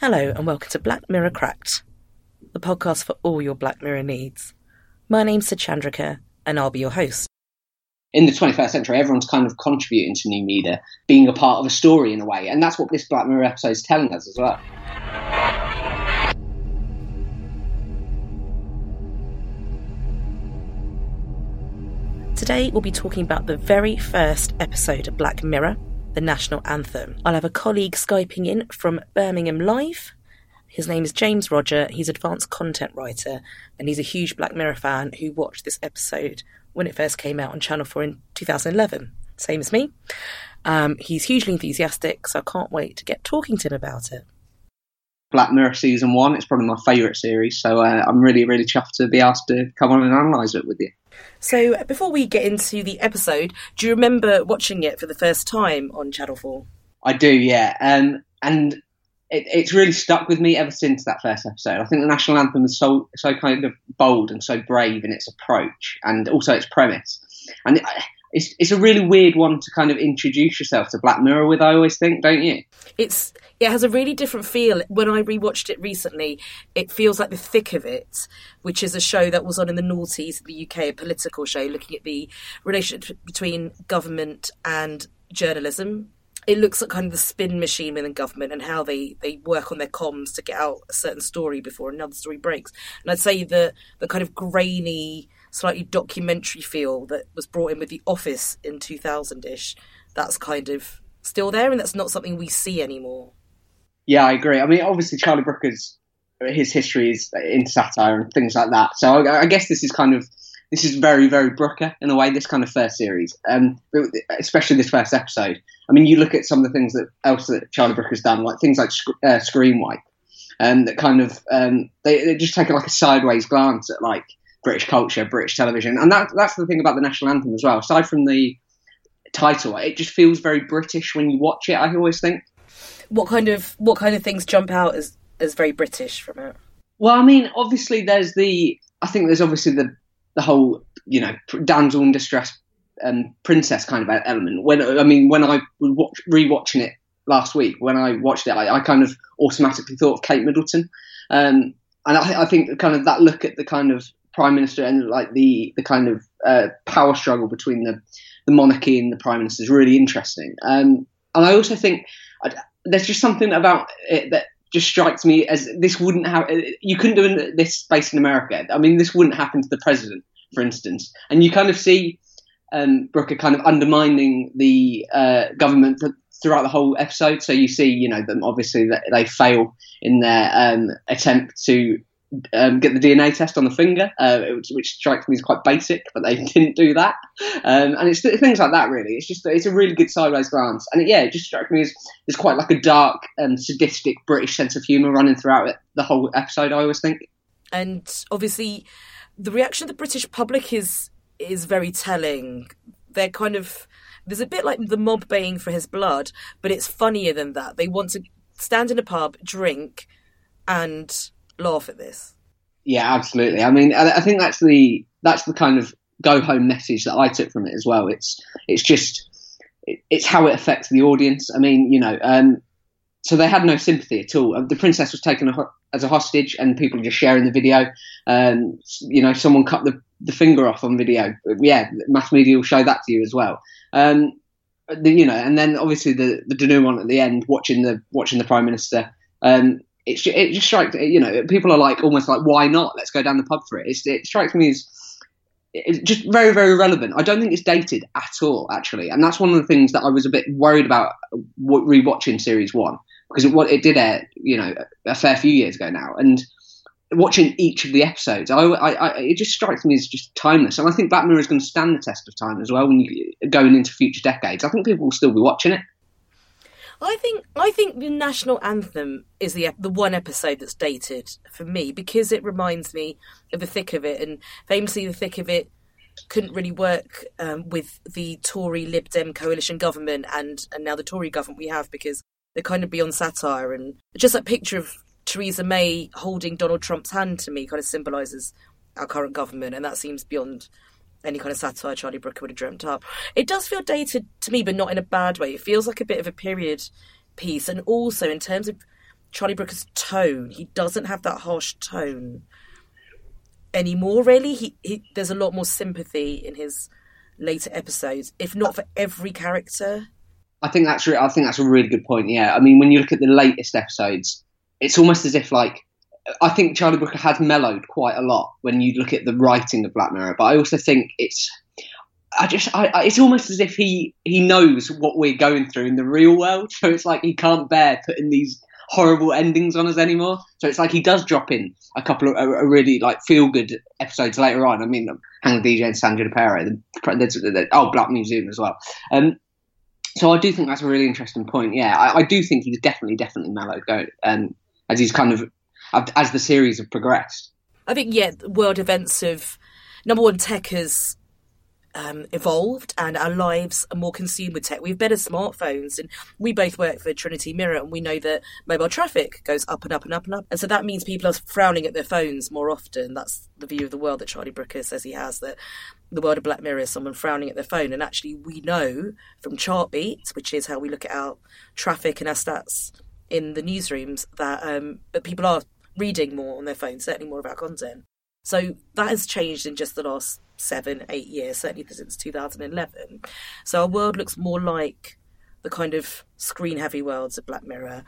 Hello and welcome to Black Mirror Cracked, the podcast for all your Black Mirror needs. My name's Suchandrika, and I'll be your host. In the 21st century, everyone's kind of contributing to new media, being a part of a story in a way, and that's what this Black Mirror episode is telling us as well. Today, we'll be talking about the very first episode of Black Mirror, the national anthem. I'll have a colleague Skyping in from Birmingham Live. His name is James Rodger. He's advanced content writer and he's a huge Black Mirror fan who watched this episode when it first came out on Channel 4 in 2011. Same as me. Um, he's hugely enthusiastic, so I can't wait to get talking to him about it. Black Mirror season one. It's probably my favourite series, so uh, I'm really, really chuffed to be asked to come on and analyse it with you. So, before we get into the episode, do you remember watching it for the first time on Channel 4? I do, yeah. Um, and it, it's really stuck with me ever since that first episode. I think the national anthem is so so kind of bold and so brave in its approach and also its premise. And it's it's a really weird one to kind of introduce yourself to Black Mirror with. I always think, don't you? It's it has a really different feel. When I rewatched it recently, it feels like the thick of it, which is a show that was on in the noughties the UK, a political show looking at the relationship between government and journalism. It looks at kind of the spin machine within government and how they, they work on their comms to get out a certain story before another story breaks. And I'd say the the kind of grainy, slightly documentary feel that was brought in with The Office in 2000 ish, that's kind of still there, and that's not something we see anymore. Yeah, I agree. I mean, obviously, Charlie Brooker's his history is in satire and things like that. So I, I guess this is kind of this is very very Brooker in a way. This kind of first series, um, especially this first episode. I mean, you look at some of the things that else that Charlie Brooker's done, like things like uh, Screen Wipe, um, that kind of um, they, they just take like a sideways glance at like British culture, British television, and that that's the thing about the national anthem as well. Aside from the title, it just feels very British when you watch it. I always think what kind of what kind of things jump out as as very British from it? Well, I mean, obviously there's the I think there's obviously the the whole you know damsel in distress um, princess kind of element. When I mean when I was watch, rewatching it last week, when I watched it, I, I kind of automatically thought of Kate Middleton, um, and I, I, think kind of that look at the kind of prime minister and like the the kind of uh, power struggle between the the monarchy and the prime minister is really interesting. Um, and I also think there's just something about it that just strikes me as this wouldn't have you couldn't do this based in America. I mean, this wouldn't happen to the president, for instance, and you kind of see um, Brooker kind of undermining the uh, government throughout the whole episode. So you see, you know, them obviously that they fail in their um, attempt to um, get the DNA test on the finger, uh, which, which, strikes me as quite basic, but they didn't do that. Um, and it's things like that, really. It's just it's a really good sideways glance, and it, yeah, it just struck me as there's quite like a dark and sadistic British sense of humour running throughout it, the whole episode. I always think. And obviously, the reaction of the British public is is very telling. They're kind of there's a bit like the mob baying for his blood, but it's funnier than that. They want to stand in a pub, drink, and laugh at this. Yeah, absolutely. I mean, I, think that's the that's the kind of go home message that I took from it as well. It's it's just it's how it affects the audience. I mean, you know, um, so they had no sympathy at all. The princess was taken as a hostage, and people just sharing the video. Um, you know, someone cut the, the finger off on video. Yeah, mass media will show that to you as well. Um, you know, and then obviously the the denouement at the end, watching the watching the prime minister. Um, it, it just strikes you know people are like almost like why not? Let's go down the pub for it. It's, it strikes me as it's just very very relevant. I don't think it's dated at all actually. And that's one of the things that i was a bit worried about uh, rewatching series one because it, it did air you know a fair few years ago now. And watching each of the episodes I, I, I, it just strikes me as just timeless. And i think black mirror is going to stand the test of time as well when you going into future decades. I think people will still be watching it I think I think the national anthem is the the one episode that's dated for me because it reminds me of the thick of it, and famously the thick of it couldn't really work um, with the Tory Lib Dem coalition government and and now the Tory government we have because they're kind of beyond satire and just that picture of Theresa May holding Donald Trump's hand to me kind of symbolises our current government, and that seems beyond any kind of satire Charlie Brooker would have dreamt up. It does feel dated to me, but not in a bad way. It feels like a bit of a period piece, and also in terms of Charlie Brooker's tone, he doesn't have that harsh tone anymore. Really, he, he there's a lot more sympathy in his later episodes, if not for every character. I think that's re- I think that's a really good point. Yeah, I mean, when you look at the latest episodes, it's almost as if like I think Charlie Brooker has mellowed quite a lot when you look at the writing of Black Mirror, but I also think it's I just I, I, it's almost as if he he knows what we're going through in the real world, so it's like he can't bear putting these horrible endings on us anymore. So it's like he does drop in a couple of a, a really like feel good episodes later on. I mean, Hang the DJ and San Junipero, there's, there's, oh Black Museum as well. Um, so I do think that's a really interesting point. Yeah, I, I do think he's definitely definitely mellowed going um, as he's kind of as the series have progressed. I think yeah, world events have number one tech has um, evolved and our lives are more consumed with tech. We have better smartphones, and we both work for Trinity Mirror, and we know that mobile traffic goes up and up and up and up. And so that means people are frowning at their phones more often. That's the view of the world that Charlie Brooker says he has that the world of Black Mirror is someone frowning at their phone. And actually, we know from Chartbeat, which is how we look at our traffic and our stats in the newsrooms, that, um, people are reading more on their phone, certainly more our content. So that has changed in just the last seven, eight years, certainly since 2011. So our world looks more like the kind of screen heavy worlds of Black Mirror.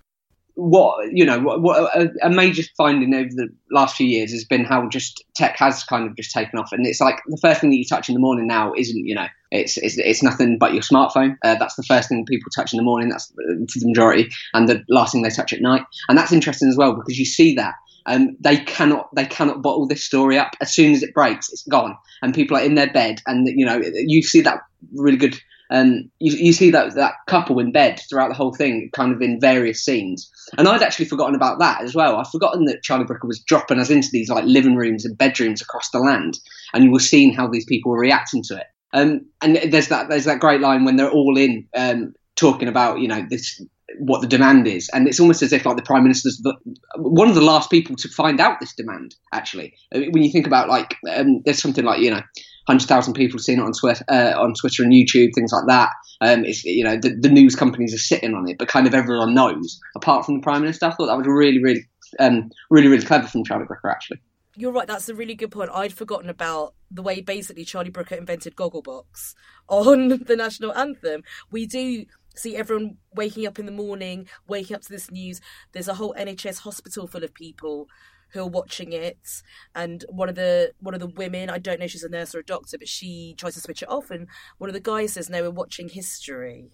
What you know, what, what a, a, major finding over the last few years has been how just tech has kind of just taken off, and it's like the first thing that you touch in the morning now isn't you know it's it's, it's nothing but your smartphone. Uh, that's the first thing people touch in the morning. That's for the majority, and the last thing they touch at night. And that's interesting as well because you see that um, they cannot they cannot bottle this story up. As soon as it breaks, it's gone, and people are in their bed, and you know you see that really good. Um, you, you see that that couple in bed throughout the whole thing, kind of in various scenes. And I'd actually forgotten about that as well. I'd forgotten that Charlie Brooker was dropping us into these like living rooms and bedrooms across the land, and you were seeing how these people were reacting to it. Um, and there's that there's that great line when they're all in um, talking about you know this what the demand is, and it's almost as if like the prime minister's the, one of the last people to find out this demand. Actually, when you think about like um, there's something like you know hundred thousand people seen it on Twitter, uh, on Twitter and YouTube, things like that. Um, it's you know the, the, news companies are sitting on it, but kind of everyone knows, apart from the prime minister. I thought that was really, really, um, really, really clever from Charlie Brooker, actually. You're right. That's a really good point. I'd forgotten about the way basically Charlie Brooker invented Gogglebox on the national anthem. We do see everyone waking up in the morning, waking up to this news. There's a whole NHS hospital full of people who are watching it. And one of the one of the women i don't know if she's a nurse or a doctor but she tries to switch it off. And one of the guys says no we're watching history.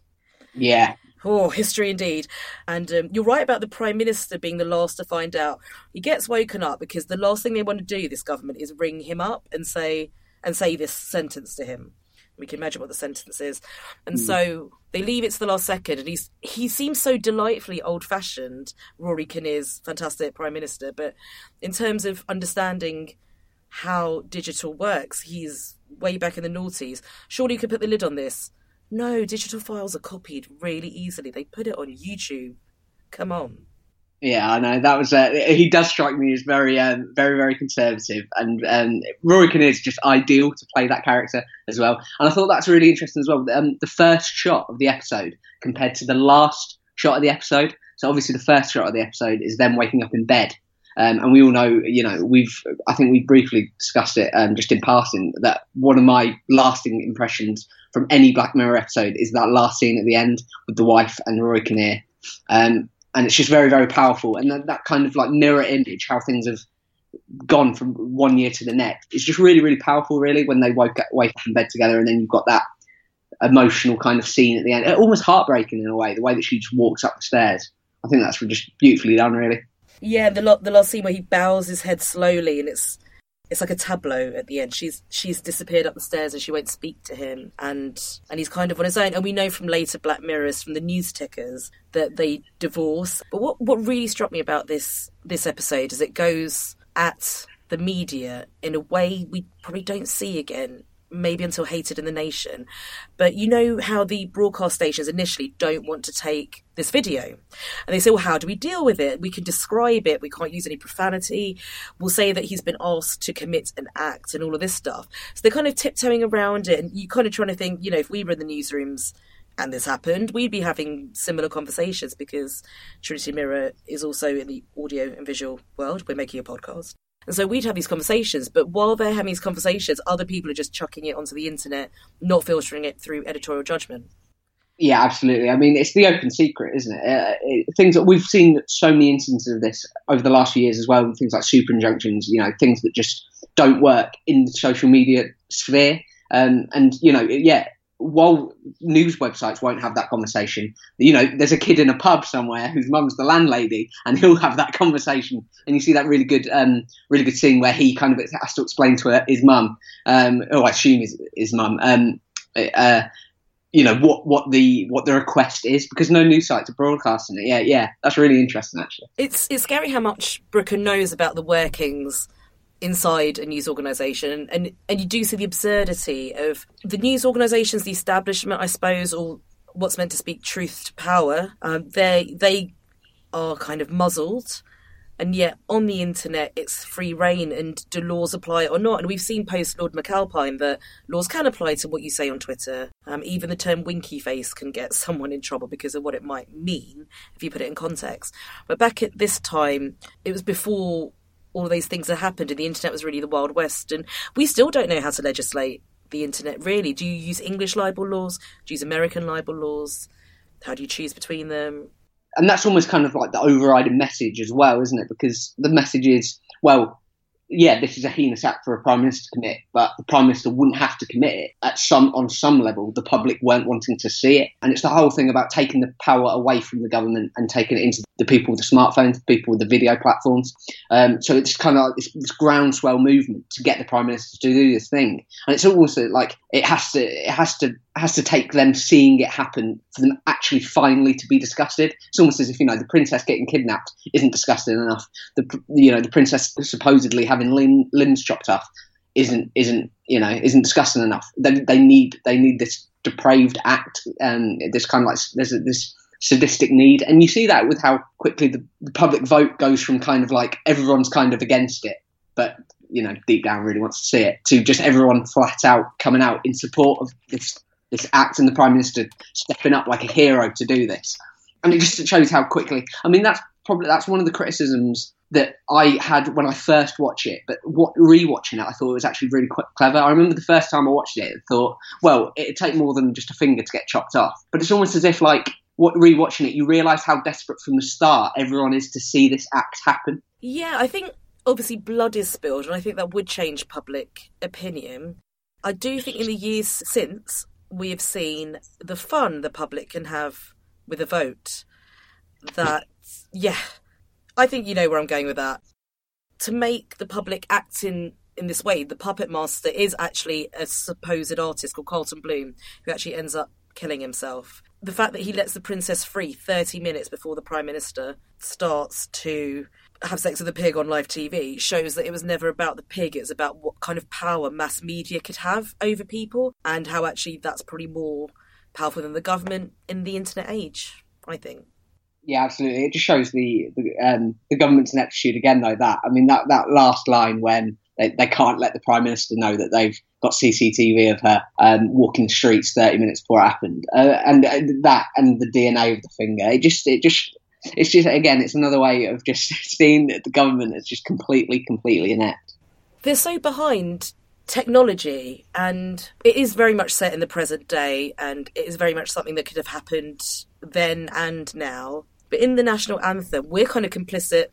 Yeah. Oh history indeed. And um, you're right about the prime minister being the last to find out. He gets woken up because the last thing they want to do this government is ring him up and say and say this sentence to him we can imagine what the sentence is. And mm. so they leave it to the last second, and he's he seems so delightfully old fashioned. Rory Kinnear's fantastic prime minister, but in terms of understanding how digital works, he's way back in the noughties. Surely you could put the lid on this. No, digital files are copied really easily. They put it on YouTube. Come on. Yeah, I know that was. Uh, he does strike me as very, um, very, very conservative, and um, Rory Kinnear is just ideal to play that character as well. And I thought that's really interesting as well. Um, the first shot of the episode compared to the last shot of the episode. So obviously, the first shot of the episode is them waking up in bed, um, and we all know, you know, we've. I think we briefly discussed it um, just in passing that one of my lasting impressions from any Black Mirror episode is that last scene at the end with the wife and Rory Kinnear. Um, and it's just very very powerful. And that, that kind of like mirror image how things have gone from one year to the next it's just really really powerful really when they wake up, wake up in bed together and then you've got that emotional kind of scene at the end. Almost heartbreaking in a way the way that she just walks up the stairs. I think that's just beautifully done really. Yeah the, the last scene where he bows his head slowly and it's it's like a tableau at the end. She's she's disappeared up the stairs and she won't speak to him, and and he's kind of on his own. And we know from later Black Mirrors, from the news tickers, that they divorce. But what what really struck me about this this episode is it goes at the media in a way we probably don't see again maybe until Hated in the Nation. But you know how the broadcast stations initially don't want to take this video. And they say, well, how do we deal with it? We can describe it. We can't use any profanity. We'll say that he's been asked to commit an act and all of this stuff. So they're kind of tiptoeing around it. And you kind of trying to think, you know, if we were in the newsrooms and this happened, we'd be having similar conversations because Trinity Mirror is also in the audio and visual world. We're making a podcast. And so we'd have these conversations, but while they're having these conversations, other people are just chucking it onto the internet, not filtering it through editorial judgment. Yeah, absolutely. I mean, it's the open secret, isn't it? Uh, it? Things that we've seen so many instances of this over the last few years as well. Things like super injunctions, you know, things that just don't work in the social media sphere. Um, and you know, yeah, while news websites won't have that conversation, you know, there's a kid in a pub somewhere whose mum's the landlady, and he'll have that conversation. And you see that really good, um, really good scene where he kind of has to explain to her, his mum, um, oh, I assume his, his mum, um, uh, you know, what, what the what the request is because no news sites are broadcasting it. Yeah, yeah, that's really interesting actually. It's it's scary how much Brooker knows about the workings inside a news organization and and you do see the absurdity of the news organizations the establishment i suppose or what's meant to speak truth to power um, they they are kind of muzzled and yet on the internet it's free reign and do laws apply or not? And we've seen post lord mcalpine that laws can apply to what you say on twitter. Um, even the term winky face can get someone in trouble because of what it might mean if you put it in context. But back at this time it was before all these things that happened, and the internet was really the Wild West. And we still don't know how to legislate the internet, really. Do you use English libel laws? Do you use American libel laws? How do you choose between them? And that's almost kind of like the overriding message as well, isn't it? Because the message is, well, yeah, this is a heinous act for a prime minister to commit, but the prime minister wouldn't have to commit it at some on some level. The public weren't wanting to see it, and it's the whole thing about taking the power away from the government and taking it into the people with the smartphones, the people with the video platforms. Um, so it's kind of like this, this, groundswell movement to get the prime minister to do this thing, and it's also like it has to it has to has to take them seeing it happen for them actually finally to be disgusted. It's almost as if you know the princess getting kidnapped isn't disgusting enough. The you know the princess supposedly having limb, limbs chopped off isn't isn't you know isn't disgusting enough. They, they need they need this depraved act and this kind of like there's a, this sadistic need, and you see that with how quickly the, the public vote goes from kind of like everyone's kind of against it, but you know deep down really wants to see it to just everyone flat out coming out in support of this this act and the prime minister stepping up like a hero to do this. And it just shows how quickly. I mean, that's probably that's one of the criticisms that I had when I first watched it. But what, rewatching it, I thought it was actually really quite clever. I remember the first time I watched it, I thought, well, it'd take more than just a finger to get chopped off. But it's almost as if like what rewatching it, you realise how desperate from the start everyone is to see this act happen. Yeah, I think obviously blood is spilled, and I think that would change public opinion. I do think in the years since, we have seen the fun the public can have with a vote. That, yeah, I think you know where I'm going with that. To make the public act in, in this way, the puppet master is actually a supposed artist called Carlton Bloom, who actually ends up killing himself. The fact that he lets the princess free 30 minutes before the prime minister starts to have sex with a pig on live TV shows that it was never about the pig, it's about what kind of power mass media could have over people and how actually that's probably more powerful than the government in the internet age, I think. Yeah, absolutely. It just shows the the, um, the government's ineptitude again, though. That I mean, that that last line when they, they can't let the prime minister know that they've got CCTV of her um, walking the streets 30 minutes before it happened, uh, and uh, that and the DNA of the finger. It just it just it's just again, it's another way of just seeing that the government is just completely, completely inept. They're so behind technology, and it is very much set in the present day, and it is very much something that could have happened then and now. But in the national anthem, we're kind of complicit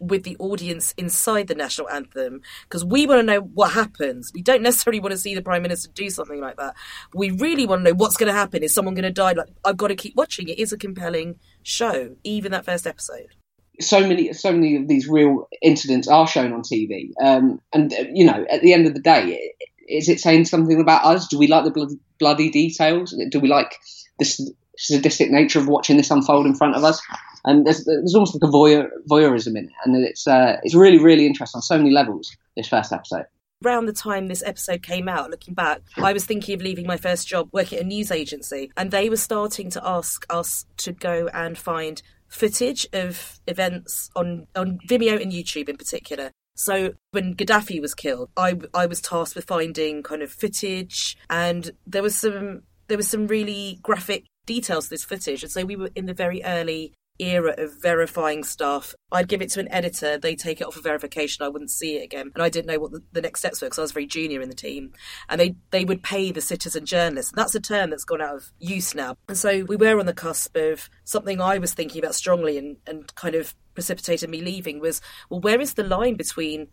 with the audience inside the national anthem because we want to know what happens. We don't necessarily want to see the prime minister do something like that. We really want to know what's going to happen. Is someone going to die? Like I've got to keep watching. It is a compelling show, even that first episode. so many so many of these real incidents are shown on TV, um, and you know, at the end of the day, is it saying something about us? Do we like the bloody, bloody details? Do we like this sadistic nature of watching this unfold in front of us? And there's, there's almost like a voyeur, voyeurism in it, and it's uh, it's really really interesting on so many levels. This first episode around the time this episode came out, looking back, I was thinking of leaving my first job working at a news agency, and they were starting to ask us to go and find footage of events on, on Vimeo and YouTube in particular. So when Gaddafi was killed, I, I was tasked with finding kind of footage, and there was some there was some really graphic details to this footage. And so we were in the very early era of verifying stuff. I'd give it to an editor, they take it off of verification, I wouldn't see it again. And I didn't know what the, the next steps were because I was very junior in the team. And they, they would pay the citizen journalist. And that's a term that's gone out of use now. And so we were on the cusp of something I was thinking about strongly and, and kind of precipitated me leaving was, well, where is the line between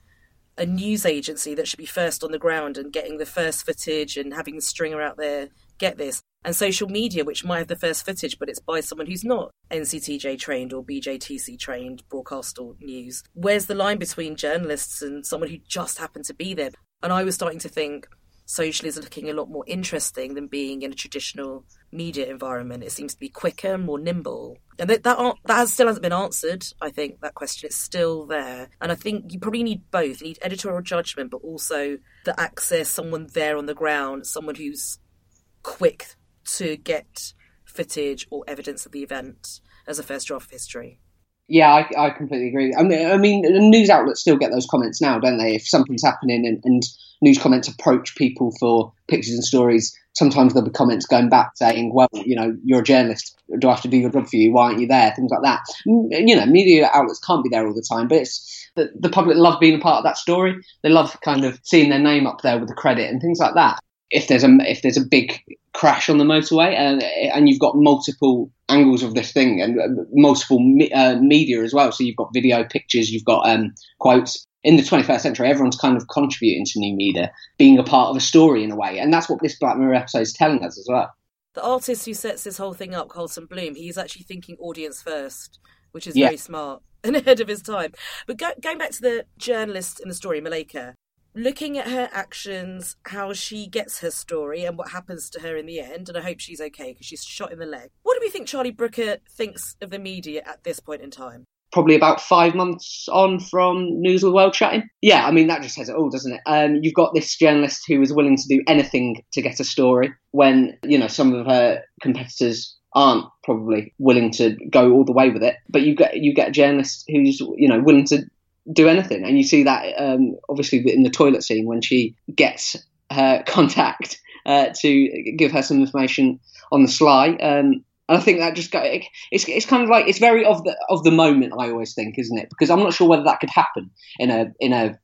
a news agency that should be first on the ground and getting the first footage and having the stringer out there get this and social media, which might have the first footage, but it's by someone who's not NCTJ trained or BJTC trained, broadcast or news. Where's the line between journalists and someone who just happened to be there? And I was starting to think social is looking a lot more interesting than being in a traditional media environment. It seems to be quicker, more nimble, and that that, that has, still hasn't been answered. I think that question is still there, and I think you probably need both. You need editorial judgment, but also the access, someone there on the ground, someone who's quick to get footage or evidence of the event as a first draft of history. Yeah, I, I completely agree. I mean, I mean, news outlets still get those comments now, don't they? If something's happening and, and news comments approach people for pictures and stories, sometimes there'll be comments going back saying, well, you know, you're a journalist. Do I have to do your job for you? Why aren't you there? Things like that. Mm, you know, media outlets can't be there all the time, but it's the, the public love being a part of that story. They love kind of seeing their name up there with the credit and things like that if there's a if there's a big crash on the motorway and and you've got multiple angles of this thing and uh, multiple uh, media as well. So you've got video, pictures, you've got um, quotes. In the 21st century, everyone's kind of contributing to new media, being a part of a story in a way, and that's what this Black Mirror episode is telling us as well. The artist who sets this whole thing up, Carlton Bloom, he's actually thinking audience first, which is yeah. very smart and ahead of his time. But go, going back to the journalist in the story, Malika, looking at her actions, how she gets her story, and what happens to her in the end. And I hope she's okay because she's shot in the leg. What do we think Charlie Brooker thinks of the media at this point in time? Probably about five months on from News of the World chatting. Yeah, I mean, that just says it all, doesn't it? Um, you've got this journalist who is willing to do anything to get a story when, you know, some of her competitors aren't probably willing to go all the way with it. But you get you get a journalist who's you know willing to do anything. And you see that um, obviously in the toilet scene when she gets her contact uh, to give her some information on the sly. Um, and I think that just got, it's it's kind of like it's very of the of the moment. I always think, isn't it? Because I'm not sure whether that could happen in a in a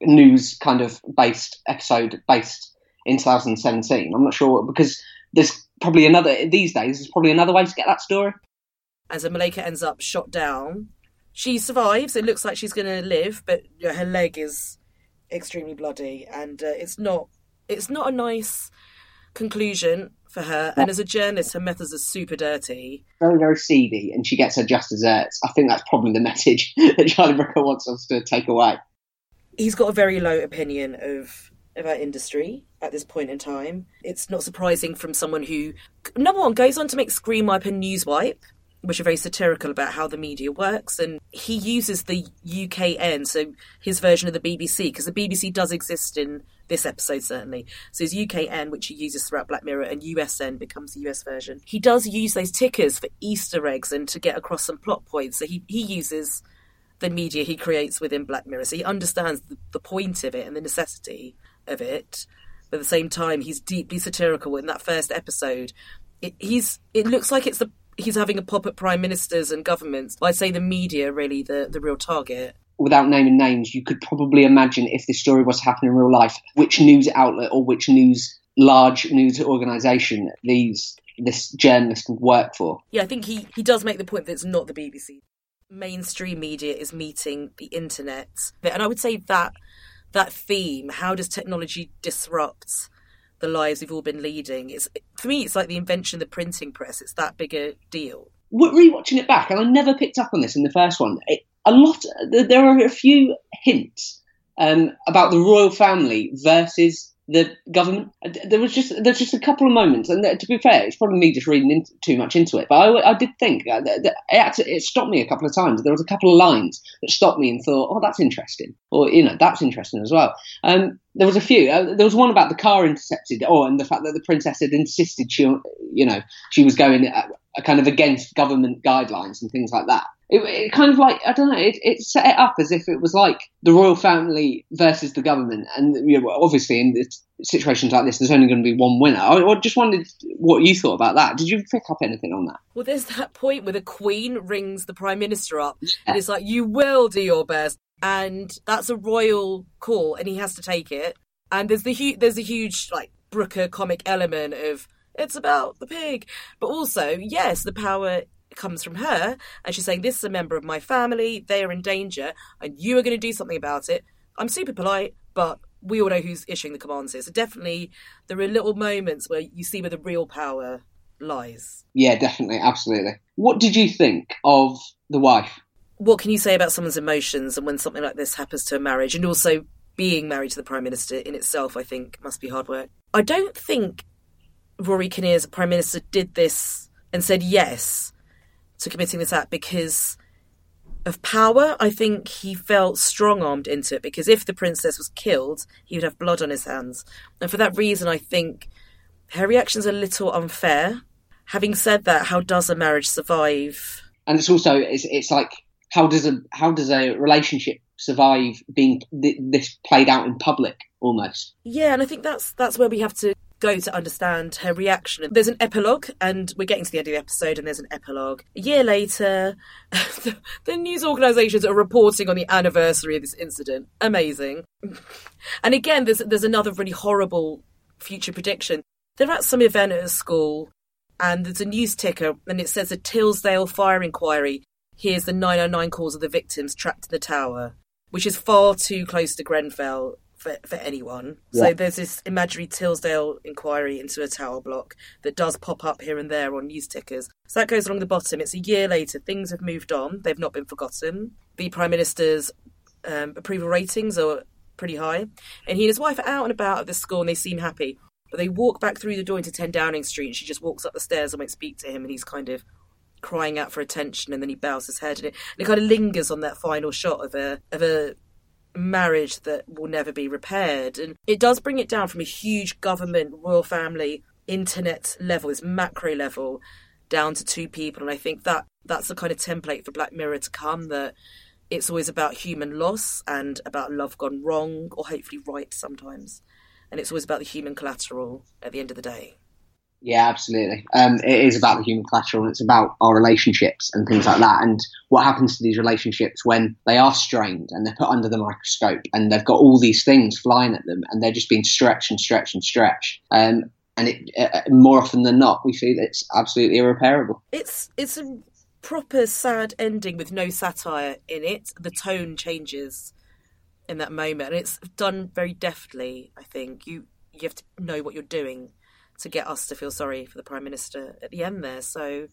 news kind of based episode based in 2017. I'm not sure because there's probably another these days. There's probably another way to get that story. As a Malaika ends up shot down she survives. It looks like she's going to live, but you know, her leg is extremely bloody, and uh, it's not it's not a nice conclusion for her. And as a journalist, her methods are super dirty, very very seedy, and she gets her just desserts. I think that's probably the message that Charlie Brooker wants us to take away. He's got a very low opinion of of our industry at this point in time. It's not surprising from someone who, number one, goes on to make Screen Wipe and Newswipe, which are very satirical about how the media works. And he uses the UKN, so his version of the BBC, because the BBC does exist in this episode certainly. So his UKN, which he uses throughout Black Mirror, and USN becomes the US version. He does use those tickers for Easter eggs and to get across some plot points. So he, he uses the media he creates within Black Mirror. So he understands the, the point of it and the necessity of it. But at the same time, he's deeply satirical in that first episode. It, he's it looks like it's the he's having a pop at prime ministers and governments. I'd say the media really the, the real target. Without naming names, you could probably imagine if this story was to happen in real life, which news outlet or which news large news organisation these this journalist would work for. Yeah, I think he, he does make the point that it's not the BBC. Mainstream media is meeting the internet. And I would say that that theme, how does technology disrupt the lives we've all been leading. It's for me, it's like the invention of the printing press. It's that big a deal. rewatching it back, and I never picked up on this in the first one. It, a lot, there are a few hints um, about the royal family versus the government. There was just there's just a couple of moments, and to be fair, it's probably me just reading into, too much into it. But I, I did think uh, that it, it stopped me a couple of times. There was a couple of lines that stopped me and thought, "Oh, that's interesting," or you know, that's interesting as well. Um, there was a few. Uh, there was one about the car intercepted, oh, and the fact that the princess had insisted she, you know, she was going uh, kind of against government guidelines and things like that it, it, kind of like I don't know. It, it, set it up as if it was like the royal family versus the government, and you know, obviously in situations like this, there's only going to be one winner. I, I, just wondered what you thought about that. Did you pick up anything on that? Well, there's that point where the Queen rings the Prime Minister up, yeah. and it's like you will do your best, and that's a royal call, and he has to take it. And there's the hu- there's a huge like Brooker comic element of it's about the pig, but also yes, the power comes from her, and she's saying, This is a member of my family, they are in danger, and you are going to do something about it. I'm super polite, but we all know who's issuing the commands here. So definitely, there are little moments where you see where the real power lies. Yeah, definitely, absolutely. What did you think of the wife? What can you say about someone's emotions and when something like this happens to a marriage, and also being married to the prime minister in itself? I think must be hard work. I don't think Rory Kinnear's prime minister did this and said yes to committing this act because of power. I think he felt strong armed into it because if the princess was killed, he would have blood on his hands. And for that reason, I think her reaction's a little unfair. Having said that, how does a marriage survive? And it's also it's, it's like how does a how does a relationship survive being th- this played out in public almost? Yeah, and I think that's that's where we have to go to understand her reaction. There's an epilogue, and we're getting to the end of the episode, and there's an epilogue. A year later, the, news organisations are reporting on the anniversary of this incident. Amazing. and again, there's there's another really horrible future prediction. They're at some event at a school, and there's a news ticker, and it says a Tilsdale fire inquiry. Here's the 909 calls of the victims trapped in the tower, which is far too close to Grenfell for, for anyone. Yeah. So there's this imaginary Tilsdale inquiry into a tower block that does pop up here and there on news tickers. So that goes along the bottom. It's a year later. Things have moved on. They've not been forgotten. The Prime Minister's um, approval ratings are pretty high. And he and his wife are out and about at the school and they seem happy. But they walk back through the door into 10 Downing Street and she just walks up the stairs and won't speak to him and he's kind of crying out for attention and then he bows his head and it, and it kind of lingers on that final shot of a of a marriage that will never be repaired. And it does bring it down from a huge government, royal family, internet level, this macro level, down to two people. And I think that that's the kind of template for Black Mirror to come that it's always about human loss and about love gone wrong or hopefully right sometimes. And it's always about the human collateral at the end of the day. Yeah, absolutely. Um, it is about the human collateral and it's about our relationships and things like that. And what happens to these relationships when they are strained and they're put under the microscope and they've got all these things flying at them and they're just being stretched and stretched and stretched. Um, and it, uh, more often than not, we feel it's absolutely irreparable. It's it's a proper sad ending with no satire in it. The tone changes in that moment, and it's done very deftly. I think you you have to know what you're doing to get us to feel sorry for the prime minister at the end there. So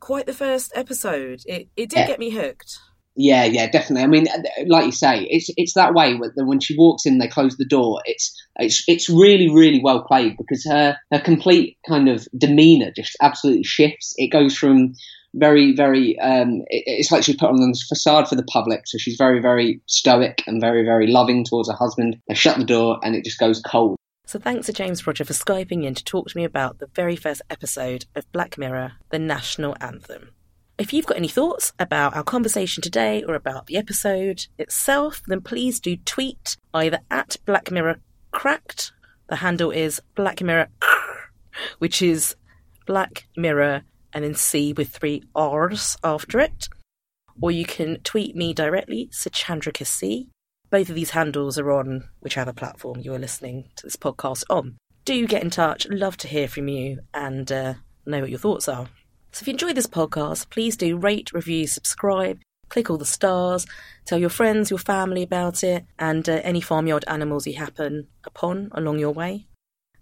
quite the first episode. It it did yeah. get me hooked. Yeah, yeah, definitely. I mean, like you say, it's it's that way. When she walks in, they close the door. It's it's it's really really well played because her her complete kind of demeanor just absolutely shifts. It goes from very very um, it, it's like she's put on the facade for the public, so she's very very stoic and very very loving towards her husband. They shut the door, and it just goes cold. So thanks to James Rodger for Skyping in to talk to me about the very first episode of Black Mirror, the national anthem. If you've got any thoughts about our conversation today or about the episode itself, then please do tweet either at Black Mirror Cracked. The handle is Black Mirror, which is Black Mirror and then C with three R's after it. Or you can tweet me directly, Suchandrika C, both of these handles are on whichever platform you are listening to this podcast on. Do get in touch. Love to hear from you and uh, know what your thoughts are. So if you enjoy this podcast, please do rate, review, subscribe, click all the stars, tell your friends, your family about it, and uh, any farmyard animals you happen upon along your way.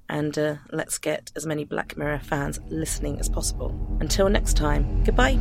and uh, let's get as many Black Mirror fans listening as possible. Until next time, goodbye.